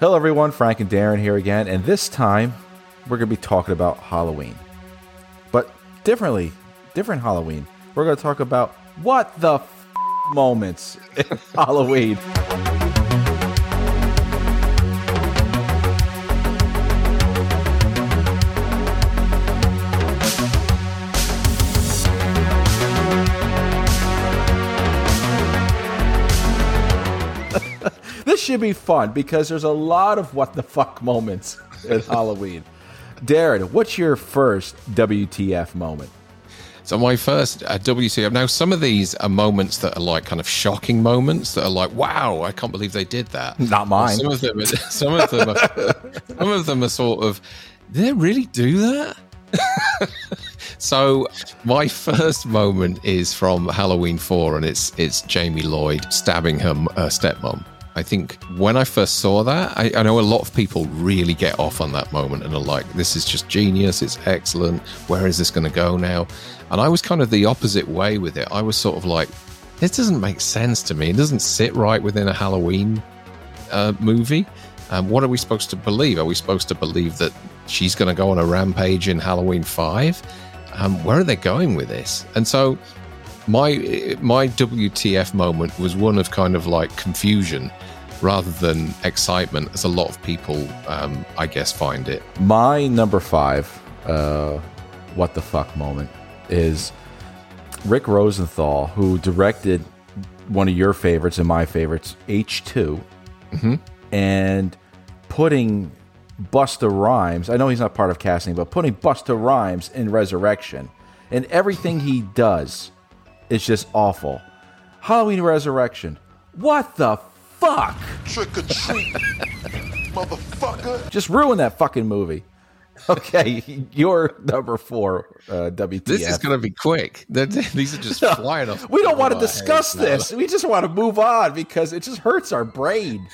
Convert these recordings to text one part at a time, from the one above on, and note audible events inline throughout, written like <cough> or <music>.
Hello, everyone. Frank and Darren here again, and this time we're going to be talking about Halloween, but differently, different Halloween. We're going to talk about what the f- moments in <laughs> Halloween. Should be fun because there's a lot of what the fuck moments <laughs> at Halloween. Darren, what's your first WTF moment? So my first uh, WTF. Now some of these are moments that are like kind of shocking moments that are like, wow, I can't believe they did that. <laughs> Not mine. Some of them, are, <laughs> some of them, are, some of them are sort of, did they really do that? so my first moment is from Halloween Four, and it's it's Jamie Lloyd stabbing her uh, stepmom. I think when I first saw that, I, I, know a lot of people really get off on that moment and are like, this is just genius. It's excellent. Where is this going to go now? And I was kind of the opposite way with it. I was sort of like, this doesn't make sense to me. It doesn't sit right within a Halloween uh, movie. Um, what are we supposed to believe? Are we supposed to believe that she's going to go on a rampage in Halloween 5? Um, where are they going with this? And so my my WTF moment was one of kind of like confusion rather than excitement, as a lot of people, um, I guess, find it. My number five, uh, what the fuck moment, is Rick Rosenthal, who directed one of your favorites and my favorites, H2, mm-hmm. and putting Busta Rhymes, I know he's not part of casting, but putting Busta Rhymes in Resurrection. And everything he does is just awful. Halloween Resurrection. What the fuck? Trick or treat, motherfucker. Just ruin that fucking movie. Okay, you're number four, uh, WTF. This is going to be quick. <laughs> These are just flying off. we don't want to discuss this. We just want to move on because it just hurts our brain.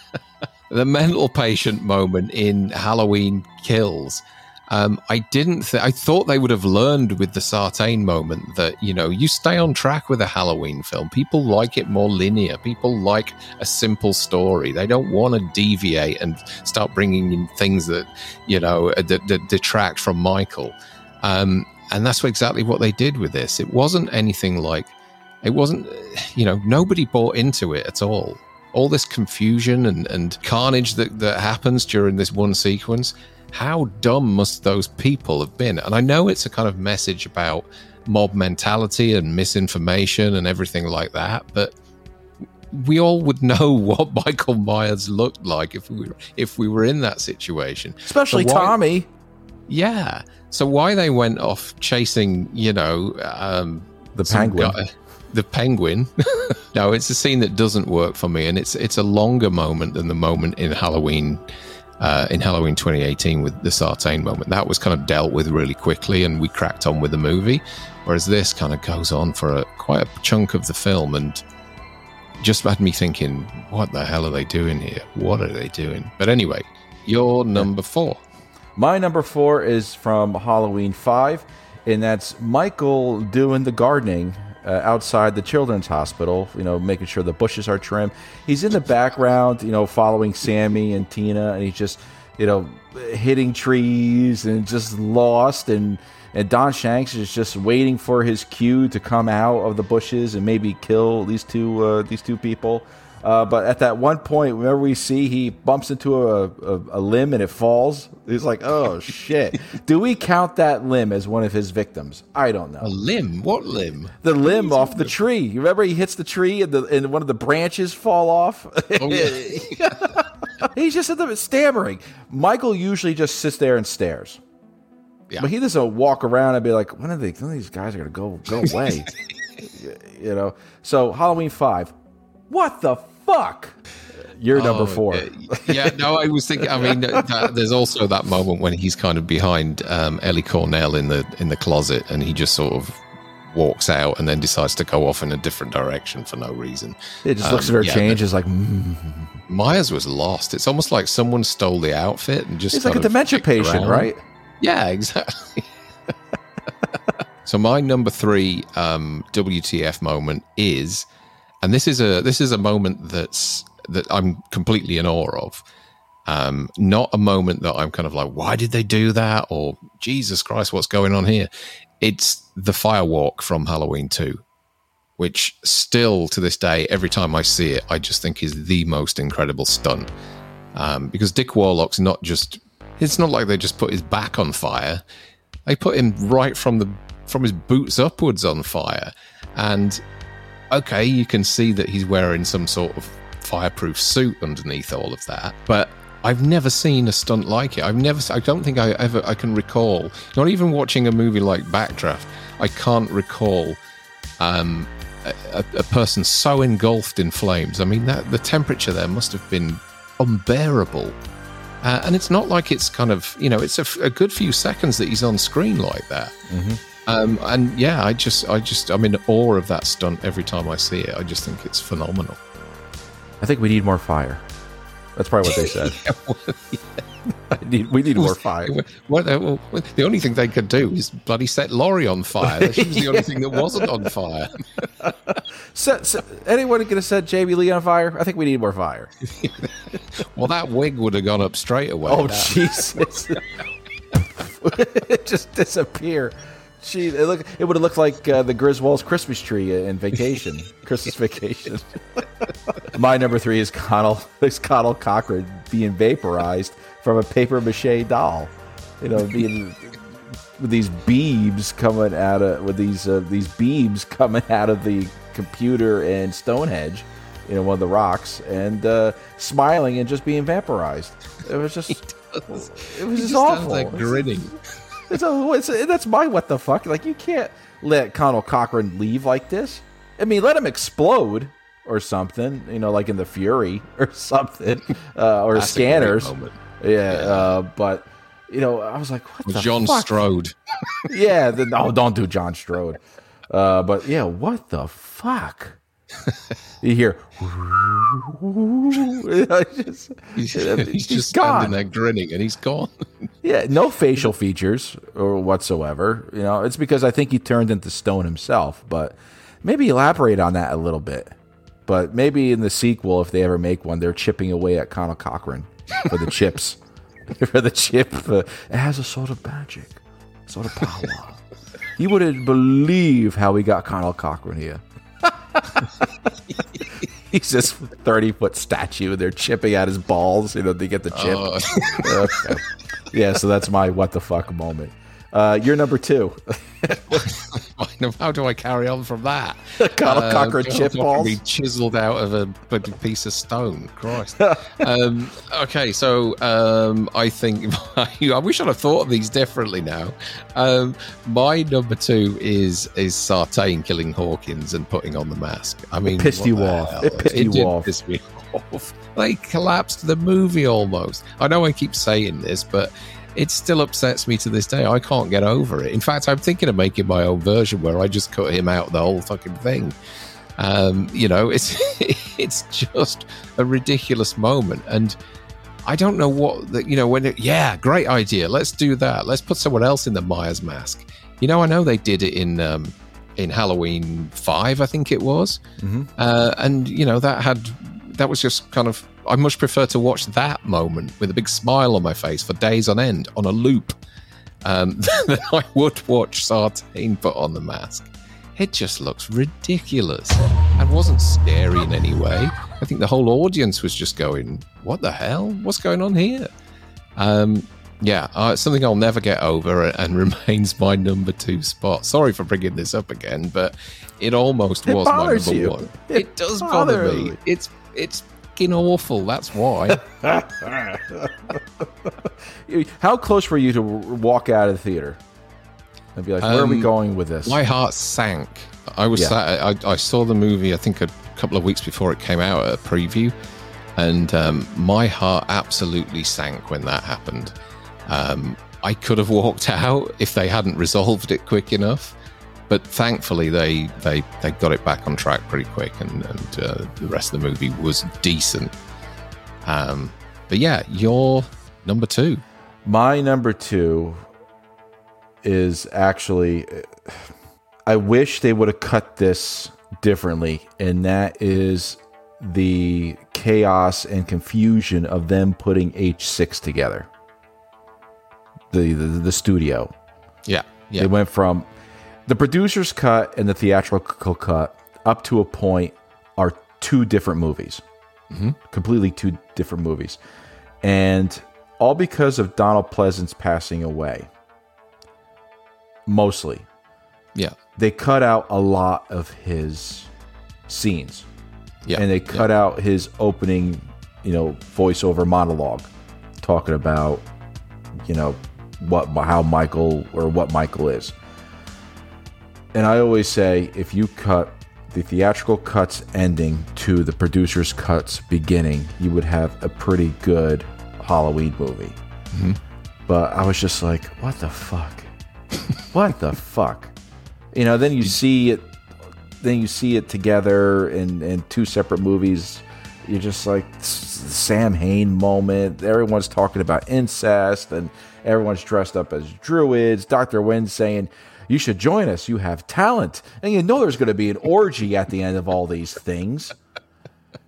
<laughs> the mental patient moment in Halloween Kills um, I didn't. Th- I thought they would have learned with the Sartain moment that you know you stay on track with a Halloween film. People like it more linear. People like a simple story. They don't want to deviate and start bringing in things that you know uh, that, that detract from Michael. Um, and that's exactly what they did with this. It wasn't anything like. It wasn't. You know, nobody bought into it at all. All this confusion and, and carnage that, that happens during this one sequence how dumb must those people have been? And I know it's a kind of message about mob mentality and misinformation and everything like that, but we all would know <laughs> what Michael Myers looked like if we were if we were in that situation. Especially so why, Tommy. Yeah. So why they went off chasing, you know, um, the penguin. Guy, the penguin. <laughs> no, it's a scene that doesn't work for me, and it's it's a longer moment than the moment in Halloween uh, in Halloween 2018 with the Sartain moment. That was kind of dealt with really quickly, and we cracked on with the movie. Whereas this kind of goes on for a, quite a chunk of the film, and just had me thinking, what the hell are they doing here? What are they doing? But anyway, your number four. My number four is from Halloween 5, and that's Michael doing the gardening uh, outside the children's hospital, you know, making sure the bushes are trimmed. He's in the background, you know, following Sammy and Tina, and he's just, you know, hitting trees and just lost. And, and Don Shanks is just waiting for his cue to come out of the bushes and maybe kill these two uh, these two people. Uh, but at that one point, whenever we see he bumps into a, a, a limb and it falls, he's like, "Oh <laughs> shit!" Do we count that limb as one of his victims? I don't know. A limb? What limb? The limb off the tree. You remember he hits the tree and the and one of the branches fall off. <laughs> Oh, yeah. <laughs> he's just at the stammering. Michael usually just sits there and stares. Yeah. But he doesn't walk around and be like, "When are they? When are these guys are gonna go go away?" you know. So Halloween five. What the fuck? You're oh, number four. yeah, no, I was thinking. I mean, that, there's also that moment when he's kind of behind um, Ellie Cornell in the in the closet, and he just sort of walks out and then decides to go off in a different direction for no reason. It just um, looks at her yeah, change is like mm. Myers was lost. It's almost like someone stole the outfit and just. He's like a dementia patient, around. right? Yeah, exactly. <laughs> so my number three um, WTF moment is and this is a this is a moment that's that I'm completely in awe of. Um, not a moment that I'm kind of like, why did they do that? Or Jesus Christ, what's going on here? It's the firewalk from Halloween 2, which still to this day, every time I see it, I just think is the most incredible stunt. Um, because Dick Warlock's not just, it's not like they just put his back on fire. They put him right from the from his boots upwards on fire. And okay, you can see that he's wearing some sort of fireproof suit underneath all of that. But I've never seen a stunt like it. I've never. I don't think I ever. I can recall. Not even watching a movie like Backdraft. I can't recall um, a, a person so engulfed in flames. I mean, that the temperature there must have been unbearable. Uh, and it's not like it's kind of you know it's a good few seconds that he's on screen like that. Um, and yeah, I just I just I'm in awe of that stunt every time I see it. I just think it's phenomenal. I think we need more fire. That's probably what they said. <laughs> I need, we need more fire. Uh, well, the only thing they could do is bloody set Laurie on fire. She was the only thing that wasn't on fire. <laughs> Set, set, anyone going to set Jamie Lee on fire? I think we need more fire. <laughs> Well, that wig would have gone up straight away. Oh That- Jesus! it just disappear. Gee, it look. It would have looked like uh, the Griswolds Christmas tree in Vacation, <laughs> Christmas Vacation. My number three is Conal. Is Conal Cochran being vaporized from a paper mache doll? You know, being with these beams coming out of with these uh, these beams coming out of the computer and Stonehenge, you know, one of the rocks, and uh, smiling and just being vaporized. It was just, <laughs> it was just just awful. stands there grinning. It's a, it's a, that's my what the fuck. Like you can't let Conal Cochran leave like this. I mean, let him explode or something. You know, like in the Fury <laughs> or something, uh, or That's Scanners. moment. Yeah, Uh, but you know, I was like, what the John fuck? Strode. <laughs> Yeah, the, no, don't do John Strode. Uh, but yeah, what the fuck? you hear, It's just, He's, he's he's just gone. standing there grinning, and he's gone. <laughs> Yeah, no facial features or whatsoever. You know, it's because I think he turned into stone himself. But maybe elaborate on that a little bit. But maybe in the sequel, if they ever make one, they're chipping away at Conal Cochran for the chips. <laughs> for the chip, uh, it has a sort of magic, sort of power. <laughs> you wouldn't believe how we got Conal Cochran here. <laughs> He's this thirty foot statue, and they're chipping at his balls, you know, to get the chip. Uh, Okay. Yeah, so that's my what the fuck moment. Uh, you're number two. <laughs> How do I carry on from that? <laughs> Conal Uh, chip balls. Chiseled out of a piece of stone. Christ. <laughs> um, okay, so um, I think I wish I'd have thought of these differently now. Um, my number two is is Sartain killing Hawkins and putting on the mask. I mean, pissed you off. hell? It pissed you off. piss me They <laughs> collapsed the movie almost. I know I keep saying this, but it still upsets me to this day. I can't get over it. In fact, I'm thinking of making my own version where I just cut him out the whole fucking thing. Um, you know, <laughs> it's it's just a ridiculous moment, and I don't know what that. You know, when it, yeah, great idea. Let's do that. Let's put someone else in the Myers mask. You know, I know they did it in um, in Halloween Five, I think it was, uh, and you know that had that was just kind of. I much prefer to watch that moment with a big smile on my face for days on end on a loop um, <laughs> than I would watch Sartain put on the mask. It just looks ridiculous and wasn't scary in any way. I think the whole audience was just going, "What the hell? What's going on here?" Um, yeah, uh, it's something I'll never get over and <laughs> remains my number two spot. Sorry for bringing this up again, but it almost It was my number you. one. It It, does bother me. me. It's it's fucking awful. That's why. <laughs> <laughs> How close were you to walk out of the theater and be like, "Where are we Um, going with this?" My heart sank. I was Yeah. sat, I, I saw the movie. I think a couple of weeks before it came out at a preview, and um, my heart absolutely sank when that happened. Um, I could have walked <laughs> out if they hadn't resolved it quick enough, but thankfully they they they got it back on track pretty quick, and, and uh, the rest of the movie was decent. Um, but yeah, you're number two. My number two is actually. I wish they would have cut this differently, and that is the chaos and confusion of them putting H6 together. The the, the studio. Yeah. Yeah. It went from the producer's cut and the theatrical cut up to a point are two different movies, mm-hmm. completely two different movies, and all because of Donald Pleasence passing away. Mostly, yeah. they cut out a lot of his scenes, Yeah. and they cut out his opening, you know, voiceover monologue, talking about, you know, what how Michael or what Michael is. And I always say, if you cut the theatrical cuts ending to the producer's cuts beginning, you would have a pretty good Halloween movie. Mm-hmm. But I was just like, what the fuck? what the fuck? You know, then you see it, then you see it together in, in two separate movies. You're just like Samhain moment. Everyone's talking about incest and everyone's dressed up as druids. Dr. Wynn saying, You should join us. You have talent. And you know there's going to be an orgy at the end of all these things.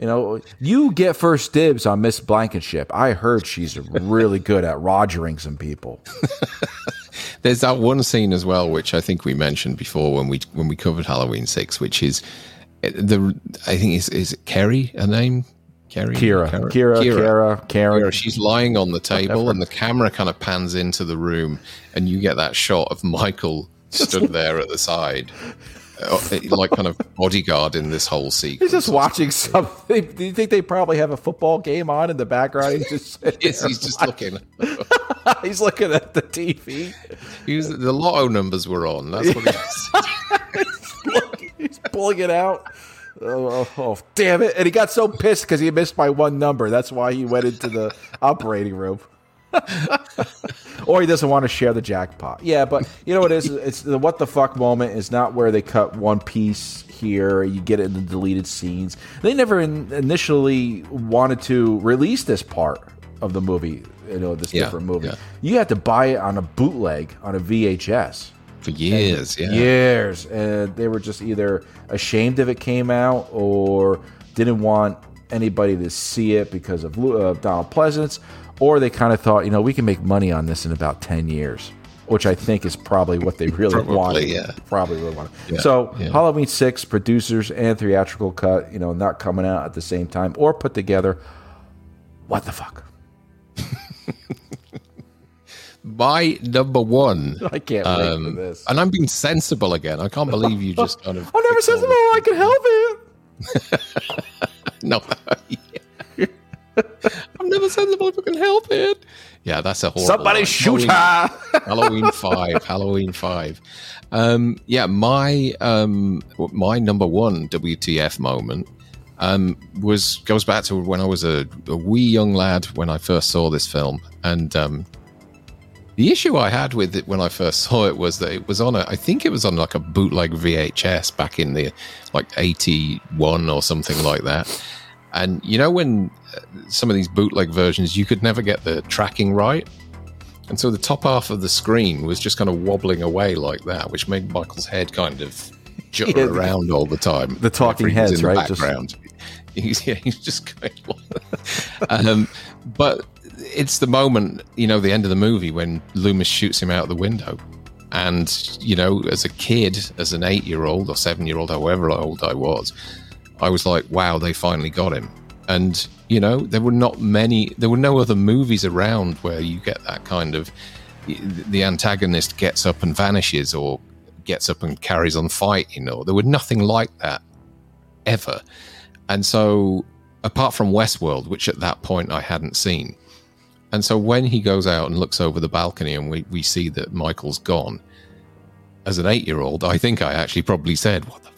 You know, you get first dibs on Miss Blankenship. I heard she's really good at rogering some people. <laughs> There's that one scene as well, which I think we mentioned before when we when we covered Halloween Six, which is uh, the I think is is it Kerry a name? Kerry, Kira, Kira, Kira, Karen. Kira, She's lying on the table, and the camera kind of pans into the room, and you get that shot of Michael stood there at the side, uh, like kind of bodyguard in this whole sequence. He's just watching something. Do you think they probably have a football game on in the background? He's just, <laughs> Yes, he's just looking. <laughs> he's looking at the TV. He was, the lotto numbers were on. That's what he was. <laughs> He's pulling it out. Oh, oh, oh, damn it. And he got so pissed because he missed by one number. That's why he went into the operating room. Or he doesn't want to share the jackpot. Yeah, but you know what it is? It's the what the fuck moment is not where they cut one piece here. You get it in the deleted scenes. They never in, initially wanted to release this part of the movie, you know, this Yeah, different movie. yeah. You had to buy it on a bootleg on a VHS For years, yeah. years, and they were just either ashamed if it came out or didn't want anybody to see it because of uh, Donald Pleasence, or they kind of thought, you know, we can make money on this in about ten years, which I think is probably what they really Probably, wanted. yeah. Probably really wanted. Yeah, so yeah. Halloween six producers and theatrical cut, you know, not coming out at the same time or put together. What the fuck? <laughs> My number one. I can't wait for Um, this. and I'm being sensible again. I can't believe you just <laughs> kind of. I'm never sensible. I can help it. <laughs> No. I'm never sensible if I can help it. Yeah, that's a horrible. Somebody line. shoot Halloween- her. Halloween <laughs> five. Halloween five. Um, yeah, my um, my number one WTF moment um, was goes back to when I was a, a wee young lad when I first saw this film, and um, the issue I had with it when I first <laughs> saw it was that it was on a, I think it was on like a bootleg VHS back in the like 81 or something like that. And you know, when uh, some of these bootleg versions, you could never get the tracking right. And so the top half of the screen was just kind of wobbling away like that, which made Michael's head kind of <laughs> jut Yeah. around all the time. The talking heads, in the right? Just- Background. <laughs> He's, yeah, he's just going. <laughs> um, but it's the moment, you know, the end of the movie when Loomis shoots him out the window. And, you know, as a kid, as an eight year old or seven year old, however old I was, I was like, wow, they finally got him. And, you know, there were not many, there were no other movies around where you get that kind of the antagonist gets up and vanishes or gets up and carries on fighting, or there was nothing like that ever. And so, apart from Westworld, which at that point I hadn't seen, and so when he goes out and looks over the balcony and we, we see that Michael's gone, as an eight year old, I think I actually probably said, What the?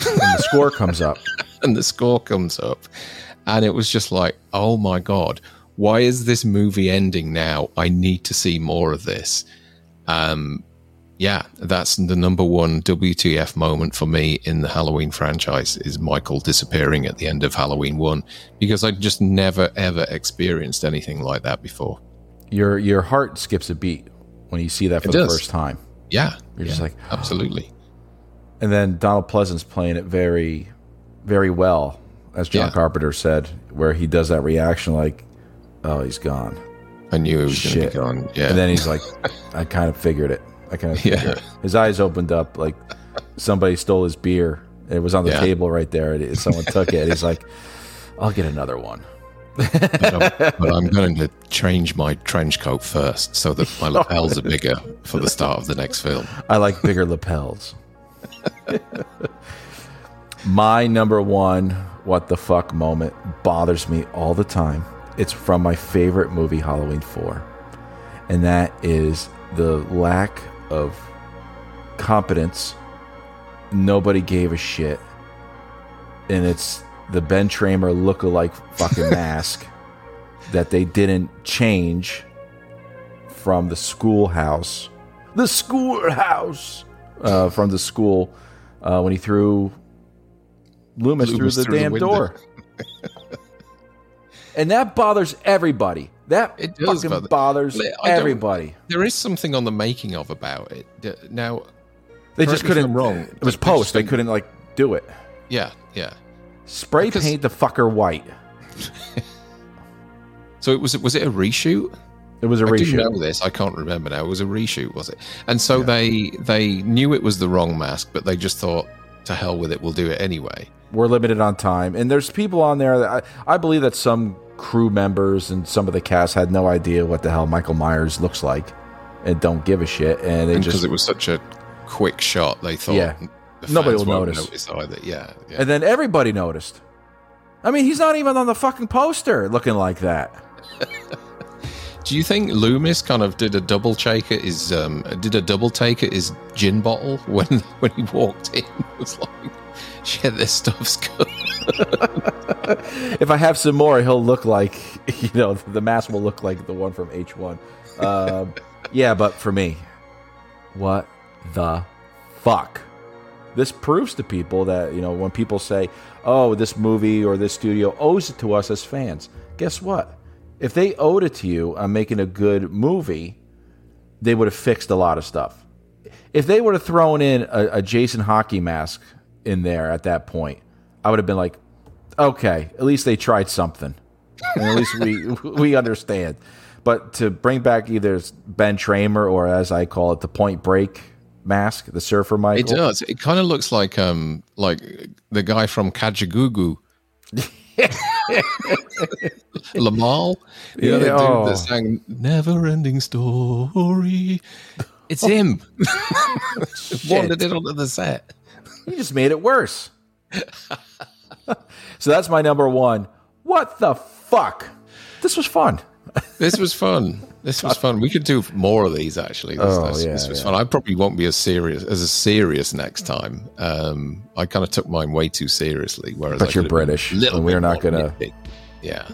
And the score comes up. <laughs> and the score comes up. And it was just like oh my god why is this movie ending now? I need to see more of this. Um yeah that's the number one wtf moment for me in the halloween franchise is michael disappearing at the end of halloween 1 because i just never ever experienced anything like that before. Your your heart skips a beat when you see that for It the does. first time. yeah. You're just like, <gasps> absolutely And then Donald Pleasence playing it very, very well, as John Yeah. Carpenter said, where he does that reaction like, "Oh, he's gone." I knew it was going to be gone. Yeah. And then he's like, "I kind of figured it. I kind of <laughs> figured Yeah. it." His eyes opened up like somebody stole his beer. It was on the Yeah. table right there. And someone took it. He's like, "I'll get another one." but, I'm, <laughs> but I'm going to change my trench coat first so that my <laughs> lapels are bigger for the start of the next film. I like bigger lapels. <laughs> my number one what the fuck moment bothers me all the time. It's from my favorite movie, Halloween 4. And that is the lack of competence. Nobody gave a shit. And it's the Ben Tramer look-alike fucking <laughs> mask that they didn't change from the schoolhouse. The schoolhouse uh, from the school uh, when he threw Loomis, Loomis through the through the damn window. door. <laughs> and that bothers everybody. That It fucking bother- bothers everybody. There is something on the making of about it. Now, They just couldn't. Wrong, It was but they just post. They couldn't- couldn't like do it. yeah, yeah. Spray Because- paint the fucker white. <laughs> So it was was it a reshoot? It was a I do reshoot. know this. I can't remember now. It was a reshoot, was it? And so they they knew it was the wrong mask, but they just thought, to hell with it, we'll do it anyway. we're limited on time and there's people on there that I, I believe that some crew members and some of the cast had no idea what the hell michael myers looks like and don't give a shit and they And just because it was such a quick shot, they thought Yeah. Nobody will won't notice. either. Yeah, yeah. and then everybody noticed i mean he's not even on the fucking poster looking like that <laughs> Do you think Loomis kind of did a double take at his um, did a double take at his gin bottle <laughs> when when he walked in? It was like, shit, this stuff's good. <laughs> if i have some more he'll look like <laughs> you know the mask will look like the one from h1 um, yeah but for me what the fuck this proves to people that you know when people say oh this movie or this studio owes it to us as fans guess what if they owed it to you on making a good movie they would have fixed a lot of stuff if they would have thrown in a, a jason hockey mask in there at that point i would have been like okay at least they tried something and at least we <laughs> we understand but to bring back either ben tramer or as i call it the point break mask the surfer michael It does. It kind of looks like um like the guy from Kajagoogoo. <laughs> <laughs> Limahl, you know, the Yeah, dude oh. that sang "Never Ending Story." It's him. <laughs> Wandered it onto the set. You just made it worse. <laughs> so that's my number one. What the fuck? This was fun. This was fun. This was <laughs> fun. We could do more of these. Actually, this, Oh, this, yeah, this was yeah. fun. I probably won't be as serious as a serious next time. Um, I kind of took mine way too seriously. Whereas But I you're could have been British, little and we're not gonna- nitpicky. Yeah.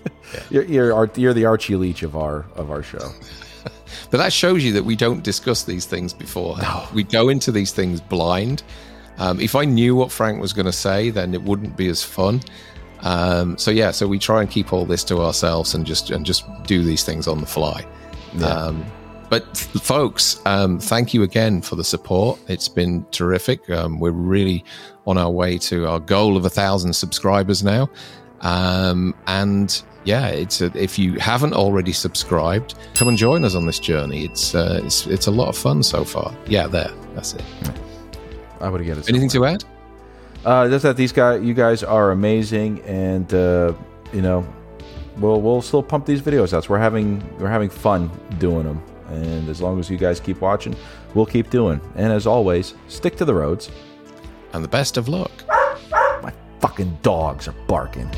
<laughs> You're you're, Ar- you're the Archie Leach of our of our show. <laughs> But that shows you that we don't discuss these things beforehand. We go into these things blind. Um, if I knew what Frank was going to say, then it wouldn't be as fun. Um, so yeah, so we try and keep all this to ourselves and just and just do these things on the fly. Um, but folks, um, thank you again for the support. It's been terrific. Um, we're really on our way to our goal of a thousand subscribers now. Um, and yeah, it's a, if you haven't already subscribed, come and join us on this journey. It's uh, it's it's a lot of fun so far. Yeah, there, that's it. I would get it. Anything to add? Uh, just that these guys, you guys are amazing, and uh, you know, we'll we'll still pump these videos out. So we're having we're having fun doing them, and as long as you guys keep watching, we'll keep doing. And as always, stick to the roads. And the best of luck. My fucking dogs are barking.